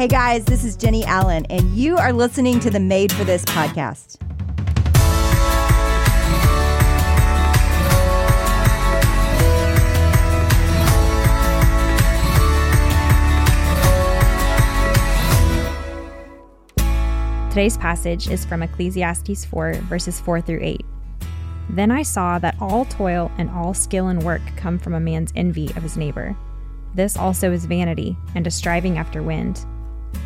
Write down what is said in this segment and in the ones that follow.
Hey guys, this is Jennie Allen, and you are listening to the Made for This podcast. Today's passage is from Ecclesiastes 4, verses 4 through 8. Then I saw that all toil and all skill and work come from a man's envy of his neighbor. This also is vanity and a striving after wind.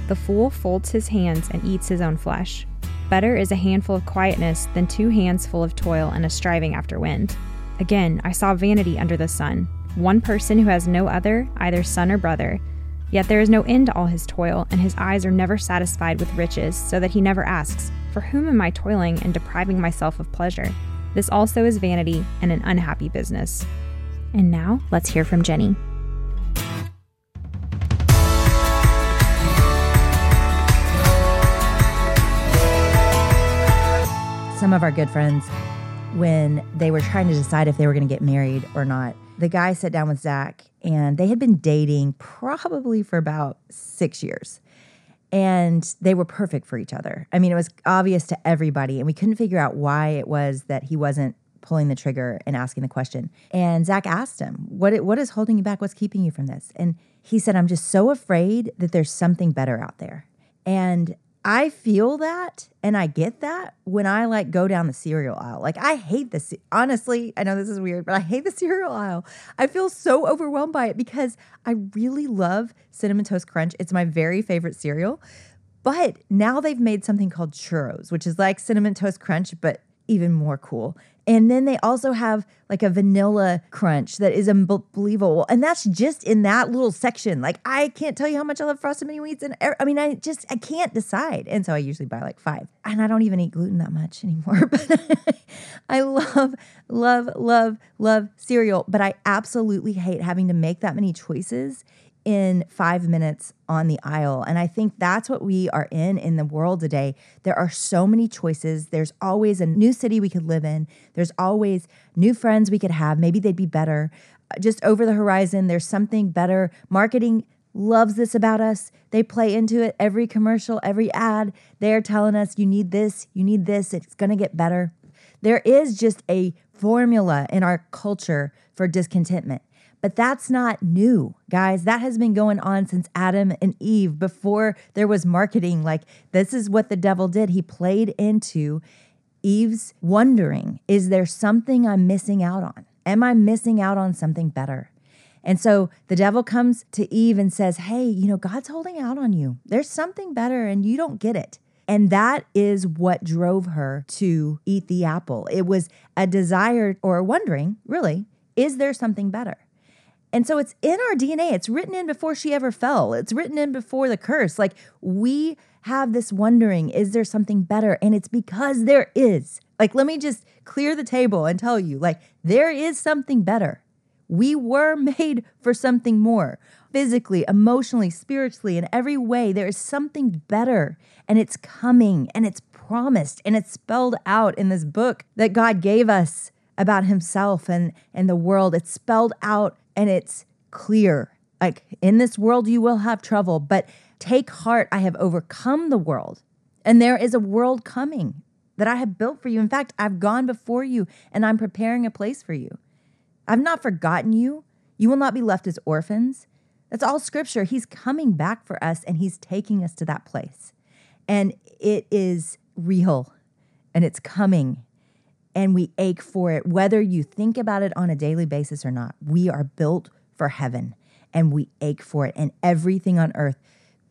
The fool folds his hands and eats his own flesh. Better is a handful of quietness than two hands full of toil and a striving after wind. Again, I saw vanity under the sun, one person who has no other, either son or brother. Yet there is no end to all his toil, and his eyes are never satisfied with riches, so that he never asks, For whom am I toiling and depriving myself of pleasure? This also is vanity and an unhappy business. And now, let's hear from Jennie. Some of our good friends, when they were trying to decide if they were going to get married or not, the guy sat down with Zach, and they had been dating probably for about six years. And they were perfect for each other. I mean, it was obvious to everybody, and we couldn't figure out why it was that he wasn't pulling the trigger and asking the question. And Zach asked him, "What what is holding you back? What's keeping you from this?" And he said, "I'm just so afraid that there's something better out there." And I feel that and I get that when I like go down the cereal aisle. Like I hate this. Honestly, I know this is weird, but I hate the cereal aisle. I feel so overwhelmed by it because I really love Cinnamon Toast Crunch. It's my very favorite cereal. But now they've made something called churros, which is like Cinnamon Toast Crunch, but even more cool. And then they also have like a vanilla crunch that is unbelievable. And that's just in that little section. Like I can't tell you how much I love frosted mini wheats. And er- I mean, I just, I can't decide. And so I usually buy like five. And I don't even eat gluten that much anymore. But I love, love, love, love cereal. But I absolutely hate having to make that many choices in five minutes on the aisle. And I think that's what we are in in the world today. There are so many choices. There's always a new city we could live in, there's always new friends we could have. Maybe they'd be better. Uh, just over the horizon, there's something better. Marketing loves this about us. They play into it every commercial, every ad. They're telling us, you need this, you need this, it's to get better. There is just a formula in our culture for discontentment. But that's not new, guys. That has been going on since Adam and Eve before there was marketing. Like, this is what the devil did. He played into Eve's wondering is there something I'm missing out on? Am I missing out on something better? And so the devil comes to Eve and says, Hey, you know, God's holding out on you. There's something better and you don't get it. And that is what drove her to eat the apple. It was a desire or a wondering, really, is there something better? And so it's in our DNA. It's written in before she ever fell. It's written in before the curse. Like we have this wondering, is there something better? And it's because there is. Like, let me just clear the table and tell you, like, there is something better. We were made for something more physically, emotionally, spiritually, in every way. There is something better, and it's coming, and it's promised, and it's spelled out in this book that God gave us about Himself and, and the world. It's spelled out and it's clear. Like, in this world, you will have trouble, but take heart, I have overcome the world, and there is a world coming that I have built for you. In fact, I've gone before you and I'm preparing a place for you. I've not forgotten you. You will not be left as orphans. That's all scripture. He's coming back for us and he's taking us to that place. And it is real and it's coming and we ache for it, whether you think about it on a daily basis or not. We are built for heaven and we ache for it. And everything on earth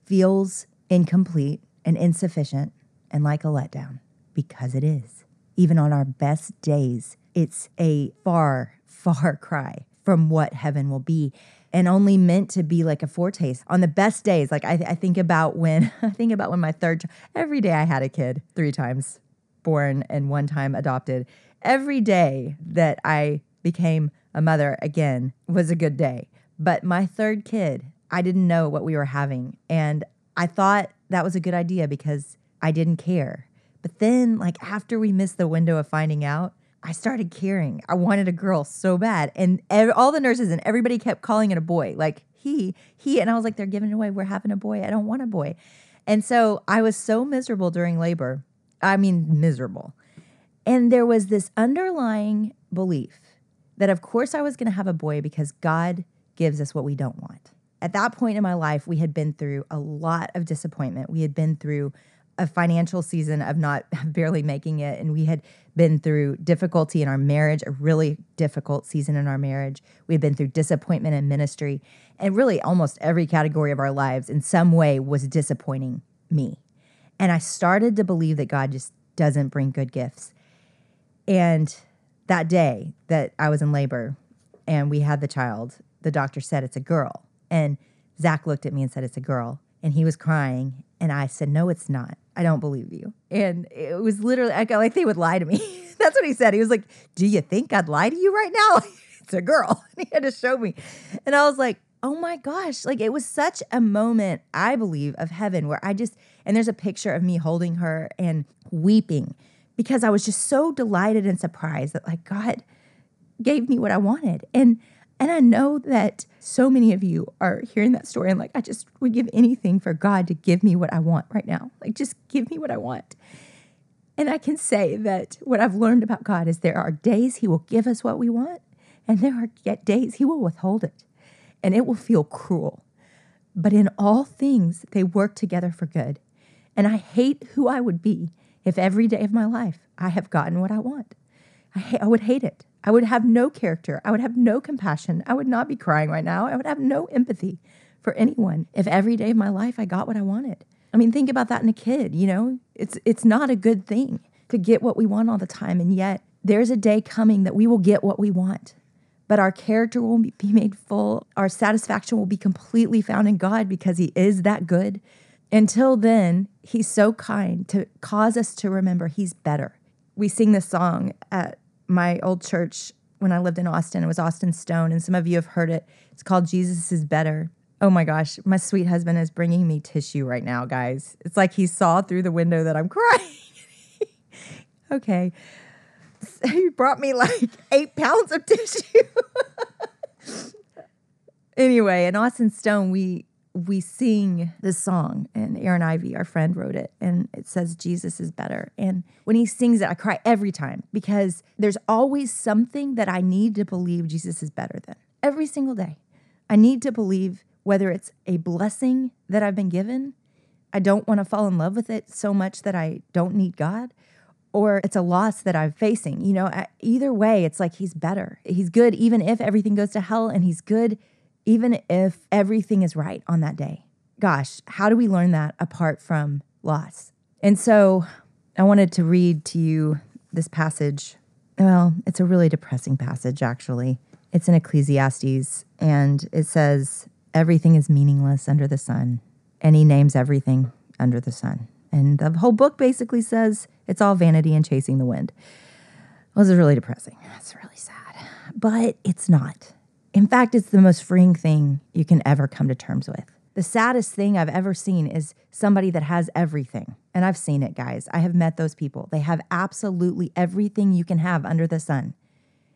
feels incomplete and insufficient and like a letdown because it is. Even on our best days, it's a far, far cry from what heaven will be. and only meant to be like a foretaste on the best days. Like I, I think about when I think about when my third every day I had a kid three times born and one time adopted. Every day that I became a mother again was a good day. But my third kid, I didn't know what we were having. And I thought that was a good idea because I didn't care. But then, like, after we missed the window of finding out, I started caring. I wanted a girl so bad. And ev- all the nurses and everybody kept calling it a boy. Like, he, he. And I was like, they're giving away. We're having a boy. I don't want a boy. And so I was so miserable during labor. I mean, miserable. And there was this underlying belief that, of course, I was going to have a boy because God gives us what we don't want. At that point in my life, we had been through a lot of disappointment. We had been through a financial season of not barely making it, and we had been through difficulty in our marriage, a really difficult season in our marriage. We had been through disappointment in ministry, and really almost every category of our lives in some way was disappointing me. And I started to believe that God just doesn't bring good gifts. And that day that I was in labor and we had the child, the doctor said it's a girl. And Zach looked at me and said it's a girl. And he was crying. And I said, No, it's not. I don't believe you. And it was literally I got like they would lie to me. That's what he said. He was like, Do you think I'd lie to you right now? it's a girl. And he had to show me. And I was like, Oh my gosh. Like it was such a moment, I believe, of heaven where I just, and there's a picture of me holding her and weeping because I was just so delighted and surprised that like God gave me what I wanted. And and I know that so many of you are hearing that story and like I just would give anything for God to give me what I want right now. Like just give me what I want. And I can say that what I've learned about God is there are days he will give us what we want and there are yet days he will withhold it. And it will feel cruel. But in all things they work together for good. And I hate who I would be if every day of my life I have gotten what I want. I, ha- I would hate it. I would have no character. I would have no compassion. I would not be crying right now. I would have no empathy for anyone if every day of my life I got what I wanted. I mean, think about that in a kid, you know? It's it's not a good thing to get what we want all the time and yet there's a day coming that we will get what we want. But our character will be made full. Our satisfaction will be completely found in God because he is that good. Until then, he's so kind to cause us to remember he's better. We sing this song at my old church when I lived in Austin. It was Austin Stone, and some of you have heard it. It's called Jesus is Better. Oh my gosh, my sweet husband is bringing me tissue right now, guys. It's like he saw through the window that I'm crying. okay. He brought me like eight pounds of tissue. anyway, in Austin Stone, we we sing this song, and Aaron Ivey, our friend, wrote it, and it says Jesus is better. And when he sings it, I cry every time because there's always something that I need to believe Jesus is better than every single day. I need to believe whether it's a blessing that I've been given, I don't want to fall in love with it so much that I don't need God, or it's a loss that I'm facing. You know, either way, it's like he's better. He's good even if everything goes to hell, and he's good even if everything is right on that day. Gosh, how do we learn that apart from loss? And so I wanted to read to you this passage. Well, it's a really depressing passage, actually. It's in Ecclesiastes, and it says, Everything is meaningless under the sun. And he names everything under the sun. And the whole book basically says it's all vanity and chasing the wind. Well, this is really depressing. That's really sad. But it's not. In fact, it's the most freeing thing you can ever come to terms with. The saddest thing I've ever seen is somebody that has everything. And I've seen it, guys. I have met those people. They have absolutely everything you can have under the sun.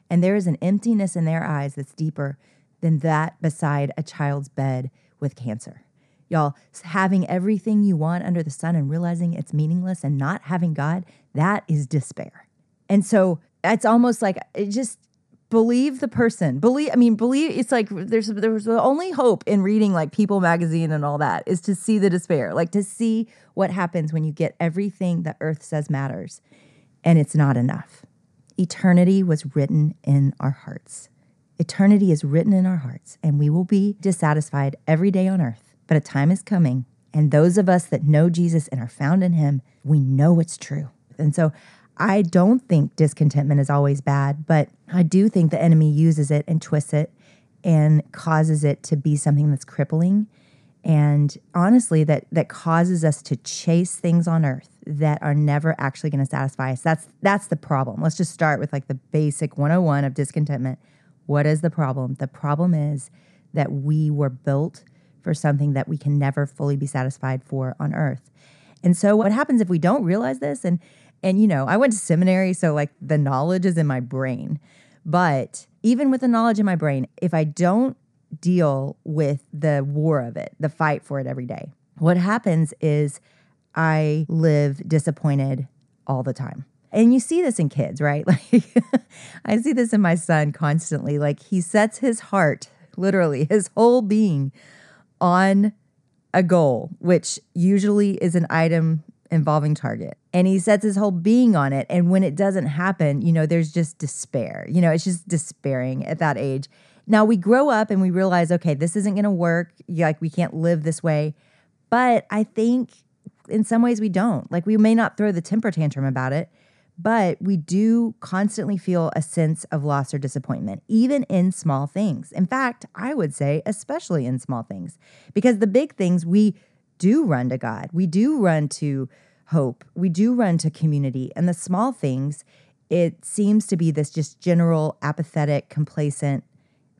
And there is an emptiness in their eyes that's deeper than that beside a child's bed with cancer. Y'all, having everything you want under the sun and realizing it's meaningless and not having God, that is despair. And so it's almost like it just believe the person. Believe I mean believe it's like there's there's the only hope in reading like People magazine and all that is to see the despair. Like to see what happens when you get everything that earth says matters and it's not enough. Eternity was written in our hearts. Eternity is written in our hearts and we will be dissatisfied every day on earth. But a time is coming and those of us that know Jesus and are found in him, we know it's true. And so I don't think discontentment is always bad, but I do think the enemy uses it and twists it and causes it to be something that's crippling. And honestly that that causes us to chase things on earth that are never actually going to satisfy us. That's that's the problem. Let's just start with like the basic 101 of discontentment. What is the problem? The problem is that we were built for something that we can never fully be satisfied for on earth. And so what happens if we don't realize this? And and you know i went to seminary so like the knowledge is in my brain but even with the knowledge in my brain if i don't deal with the war of it, the fight for it every day. What happens is I live disappointed all the time. And you see this in kids, right? Like I see this in my son constantly. Like he sets his heart, literally his whole being on a goal, which usually is an item involving target. And he sets his whole being on it. And when it doesn't happen, you know, there's just despair. You know, it's just despairing at that age. Now we grow up and we realize, okay, this isn't going to work. Like we can't live this way. But I think in some ways we don't. Like we may not throw the temper tantrum about it, but we do constantly feel a sense of loss or disappointment, even in small things. In fact, I would say, especially in small things, because the big things we do run to God, we do run to hope, we do run to community. And the small things, it seems to be this just general apathetic, complacent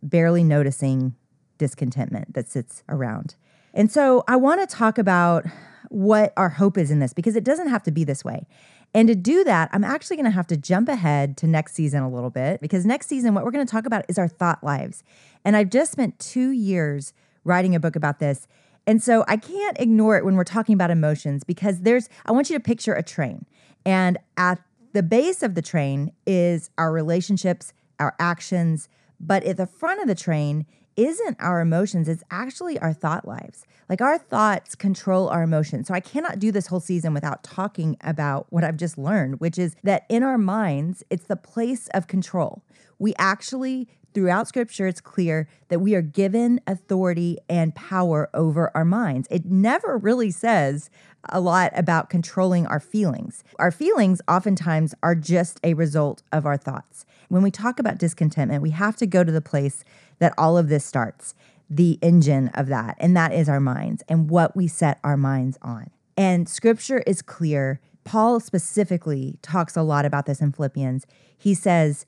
barely noticing discontentment that sits around. And so I want to talk about what our hope is in this because it doesn't have to be this way. And to do that, I'm actually going to have to jump ahead to next season a little bit because next season, what we're going to talk about is our thought lives. And I've just spent two years writing a book about this. And so I can't ignore it when we're talking about emotions because there's, I want you to picture a train. And at the base of the train is our relationships, our actions, but at the front of the train isn't our emotions, it's actually our thought lives. Like our thoughts control our emotions. So I cannot do this whole season without talking about what I've just learned, which is that in our minds, it's the place of control. We actually throughout scripture, it's clear that we are given authority and power over our minds. It never really says a lot about controlling our feelings. Our feelings oftentimes are just a result of our thoughts. When we talk about discontentment, we have to go to the place that all of this starts, the engine of that, and that is our minds and what we set our minds on. And scripture is clear. Paul specifically talks a lot about this in Philippians. He says,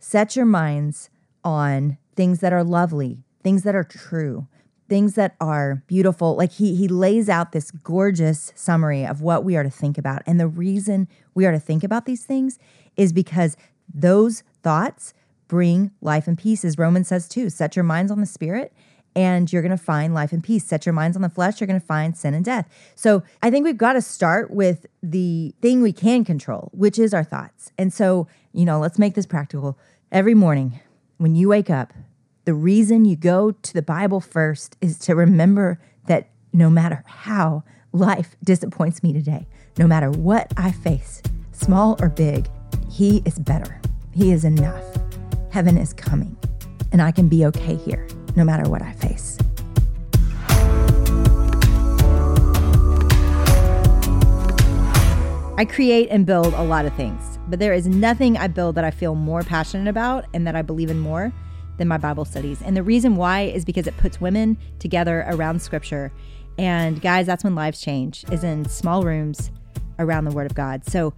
Set your minds on things that are lovely, things that are true, things that are beautiful. Like he he lays out this gorgeous summary of what we are to think about. And the reason we are to think about these things is because those thoughts bring life and peace, as Romans says too. Set your minds on the spirit and you're going to find life and peace. Set your minds on the flesh, you're going to find sin and death. So I think we've got to start with the thing we can control, which is our thoughts. And so, you know, let's make this practical. Every morning when you wake up, the reason you go to the Bible first is to remember that no matter how life disappoints me today, no matter what I face, small or big, He is better. He is enough. Heaven is coming, and I can be okay here no matter what I face. I create and build a lot of things, but there is nothing I build that I feel more passionate about and that I believe in more than my Bible studies. And the reason why is because it puts women together around scripture. And guys, that's when lives change, is in small rooms around the word of God. So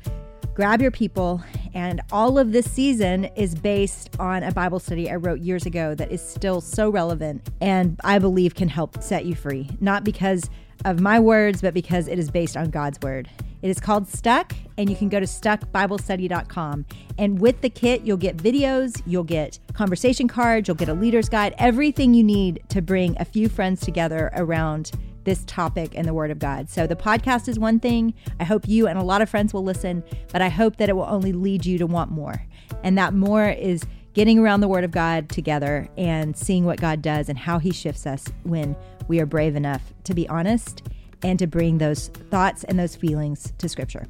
grab your people. And all of this season is based on a Bible study I wrote years ago that is still so relevant and I believe can help set you free. Not because of my words, but because it is based on God's word. It is called Stuck, and you can go to stuckbiblestudy.com. And with the kit, you'll get videos, you'll get conversation cards, you'll get a leader's guide, everything you need to bring a few friends together around this topic and the Word of God. So the podcast is one thing. I hope you and a lot of friends will listen, but I hope that it will only lead you to want more. And that more is getting around the Word of God together and seeing what God does and how He shifts us when we are brave enough to be honest and to bring those thoughts and those feelings to Scripture.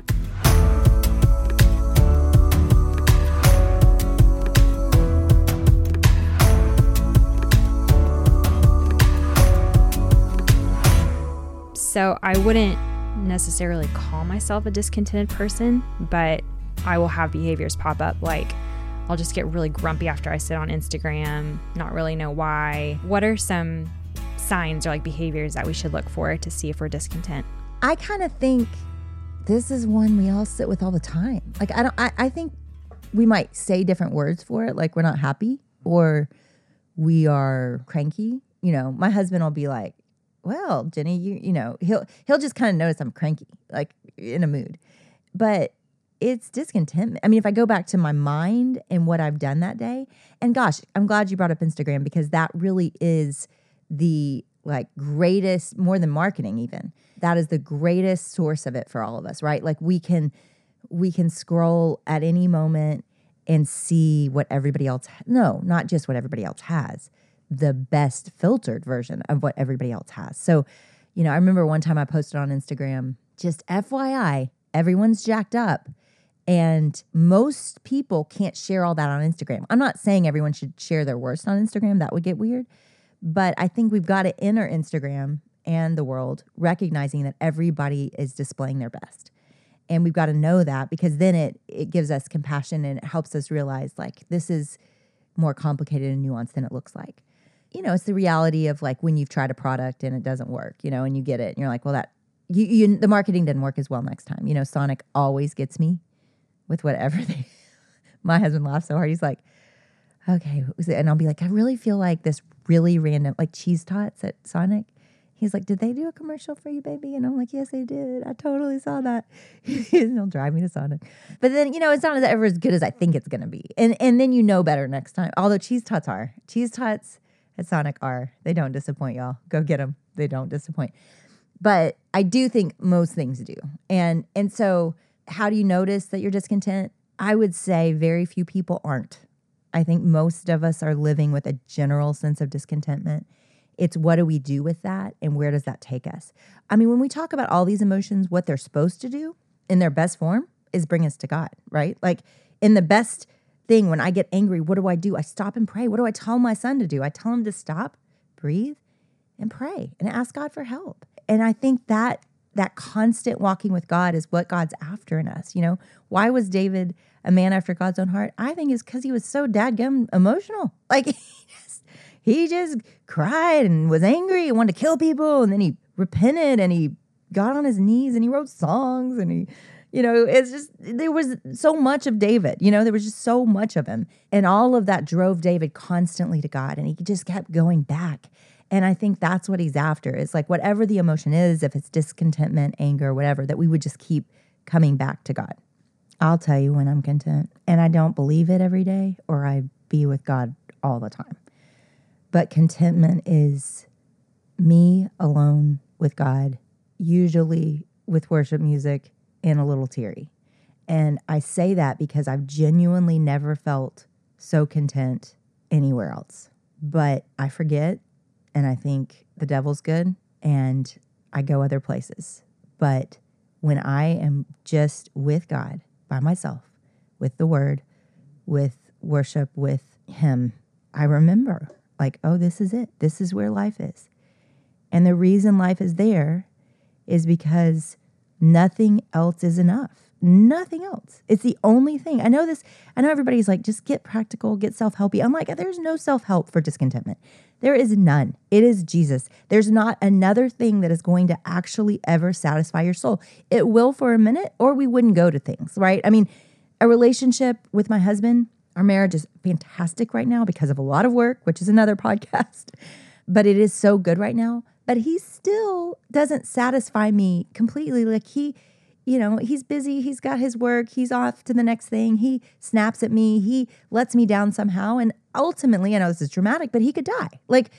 So I wouldn't necessarily call myself a discontented person, but I will have behaviors pop up like I'll just get really grumpy after I sit on Instagram, not really know why. What are some signs or like behaviors that we should look for to see if we're discontent? I kind of think this is one we all sit with all the time. Like I don't I, I think we might say different words for it, like we're not happy or we are cranky. You know, my husband will be like, Well, Jennie, you you know, he'll he'll just kind of notice I'm cranky, like in a mood. But it's discontentment. I mean, if I go back to my mind and what I've done that day, and gosh, I'm glad you brought up Instagram because that really is the like greatest, more than marketing, even. That is the greatest source of it for all of us, right? Like we can we can scroll at any moment and see what everybody else no, not just what everybody else has, the best filtered version of what everybody else has. So, you know, I remember one time I posted on Instagram, just FYI, everyone's jacked up and most people can't share all that on Instagram. I'm not saying everyone should share their worst on Instagram, that would get weird. But I think we've got to enter Instagram and the world recognizing that everybody is displaying their best. And we've got to know that because then it it gives us compassion and it helps us realize like this is more complicated and nuanced than it looks like. You know, it's the reality of like when you've tried a product and it doesn't work, you know, and you get it and you're like, well that you, you the marketing didn't work as well next time. You know, Sonic always gets me with whatever they my husband laughs so hard. He's like, okay? And I'll be like, I really feel like this really random, like cheese tots at Sonic. He's like, did they do a commercial for you, baby? And I'm like, yes, they did. I totally saw that. He'll drive me to Sonic. But then, you know, it's not ever as good as I think it's going to be. And and then you know better next time. Although cheese tots are. Cheese tots at Sonic are. They don't disappoint, y'all. Go get them. They don't disappoint. But I do think most things do. And and so how do you notice that you're discontent? I would say very few people aren't. I think most of us are living with a general sense of discontentment. It's what do we do with that and where does that take us? I mean, when we talk about all these emotions, what they're supposed to do in their best form is bring us to God, right? Like in the best thing, when I get angry, what do I do? I stop and pray. What do I tell my son to do? I tell him to stop, breathe, and pray and ask God for help. And I think that that constant walking with God is what God's after in us. You know, why was David a man after God's own heart? I think is because he was so dadgum emotional. Like he just, he just cried and was angry and wanted to kill people, and then he repented and he got on his knees and he wrote songs and he, you know, it's just there was so much of David. You know, there was just so much of him, and all of that drove David constantly to God, and he just kept going back. And I think that's what he's after is like whatever the emotion is, if it's discontentment, anger, whatever, that we would just keep coming back to God. I'll tell you when I'm content. And I don't believe it every day or I be with God all the time. But contentment is me alone with God, usually with worship music and a little teary. And I say that because I've genuinely never felt so content anywhere else. But I forget and I think the devil's good and I go other places. But when I am just with God by myself, with the word, with worship, with Him, I remember, like, oh, this is it. This is where life is. And the reason life is there is because nothing else is enough. Nothing else. It's the only thing. I know this, I know everybody's like, just get practical, get self helpy. I'm like, there's no self help for discontentment. There is none. It is Jesus. There's not another thing that is going to actually ever satisfy your soul. It will for a minute, or we wouldn't go to things, right? I mean, a relationship with my husband, our marriage is fantastic right now because of a lot of work, which is another podcast, but it is so good right now. But he still doesn't satisfy me completely. Like he, you know, he's busy, he's got his work, he's off to the next thing, he snaps at me, he lets me down somehow. And ultimately, I know this is dramatic, but he could die. Like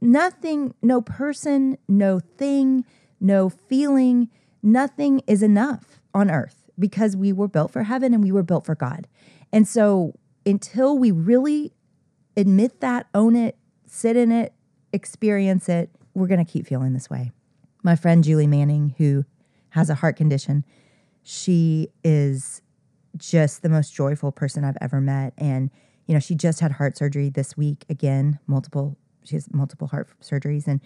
nothing, no person, no thing, no feeling, nothing is enough on earth because we were built for heaven and we were built for God. And so until we really admit that, own it, sit in it, experience it, we're going to keep feeling this way. My friend Julie Manning, who has a heart condition. She is just the most joyful person I've ever met. And, you know, she just had heart surgery this week again, multiple, she has multiple heart surgeries. And,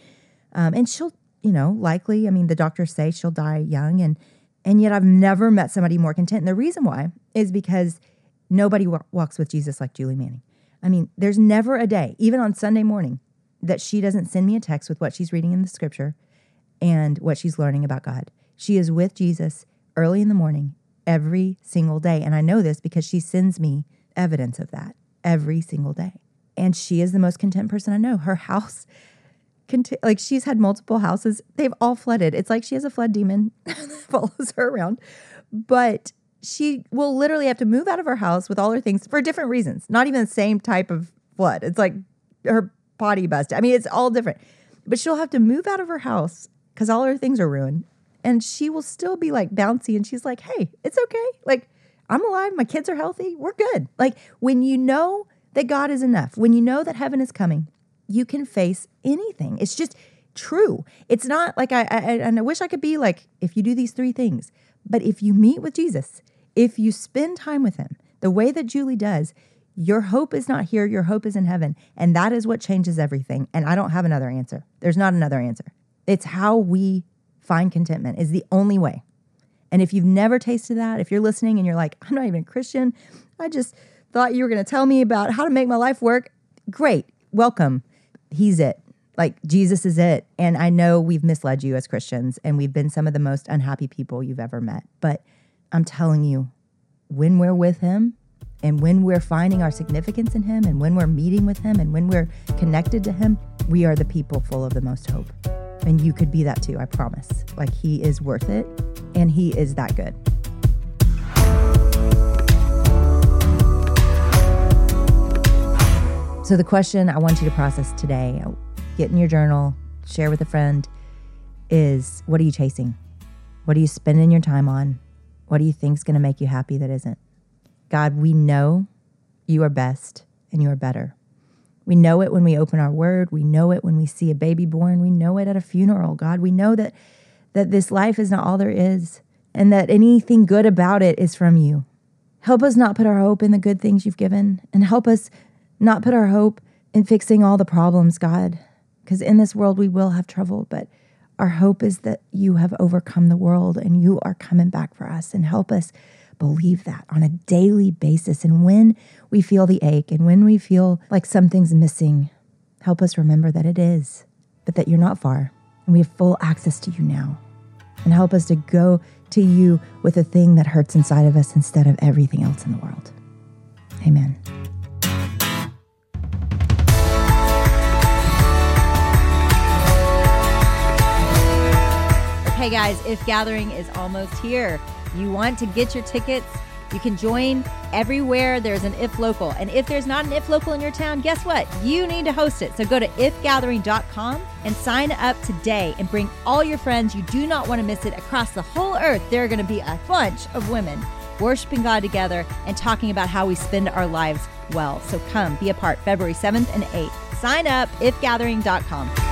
um, and she'll, you know, likely, I mean, the doctors say she'll die young. And, and yet I've never met somebody more content. And the reason why is because Nobody wa- walks with Jesus like Julie Manning. I mean, there's never a day, even on Sunday morning, that she doesn't send me a text with what she's reading in the scripture and what she's learning about God. She is with Jesus early in the morning every single day. And I know this because she sends me evidence of that every single day. And she is the most content person I know. Her house, like she's had multiple houses, they've all flooded. It's like she has a flood demon that follows her around. But she will literally have to move out of her house with all her things for different reasons, not even the same type of flood. It's like her potty busted. I mean, it's all different. But she'll have to move out of her house because all her things are ruined. And she will still be like bouncy. And she's like, hey, it's okay. Like, I'm alive. My kids are healthy. We're good. Like, when you know that God is enough, when you know that heaven is coming, you can face anything. It's just true. It's not like I, I and I wish I could be like, if you do these three things, but if you meet with Jesus, if you spend time with him, the way that Julie does, your hope is not here, your hope is in heaven. And that is what changes everything. And I don't have another answer. There's not another answer. It's how we find contentment is the only way. And if you've never tasted that, if you're listening and you're like, I'm not even a Christian, I just thought you were going to tell me about how to make my life work, great. Welcome. He's it. Like Jesus is it. And I know we've misled you as Christians and we've been some of the most unhappy people you've ever met. But I'm telling you, when we're with Him and when we're finding our significance in Him and when we're meeting with Him and when we're connected to Him, we are the people full of the most hope. And you could be that too, I promise. Like He is worth it and He is that good. So, the question I want you to process today, get in your journal, share with a friend, is what are you chasing? What are you spending your time on? What do you think is going to make you happy that isn't? God, we know you are best and you are better. We know it when we open our word. We know it when we see a baby born. We know it at a funeral, God. We know that that this life is not all there is and that anything good about it is from you. Help us not put our hope in the good things you've given and help us not put our hope in fixing all the problems, God. Because in this world we will have trouble, but our hope is that you have overcome the world and you are coming back for us and help us believe that on a daily basis. And when we feel the ache and when we feel like something's missing, help us remember that it is, but that you're not far and we have full access to you now. And help us to go to you with the thing that hurts inside of us instead of everything else in the world. Amen. Okay, guys, If Gathering is almost here. You want to get your tickets? You can join everywhere there's an If Local. And if there's not an If Local in your town, guess what? You need to host it. So go to ifgathering.com and sign up today and bring all your friends. You do not want to miss it. Across the whole earth, there are going to be a bunch of women worshiping God together and talking about how we spend our lives well. So come be a part February 7th and 8th. Sign up ifgathering.com.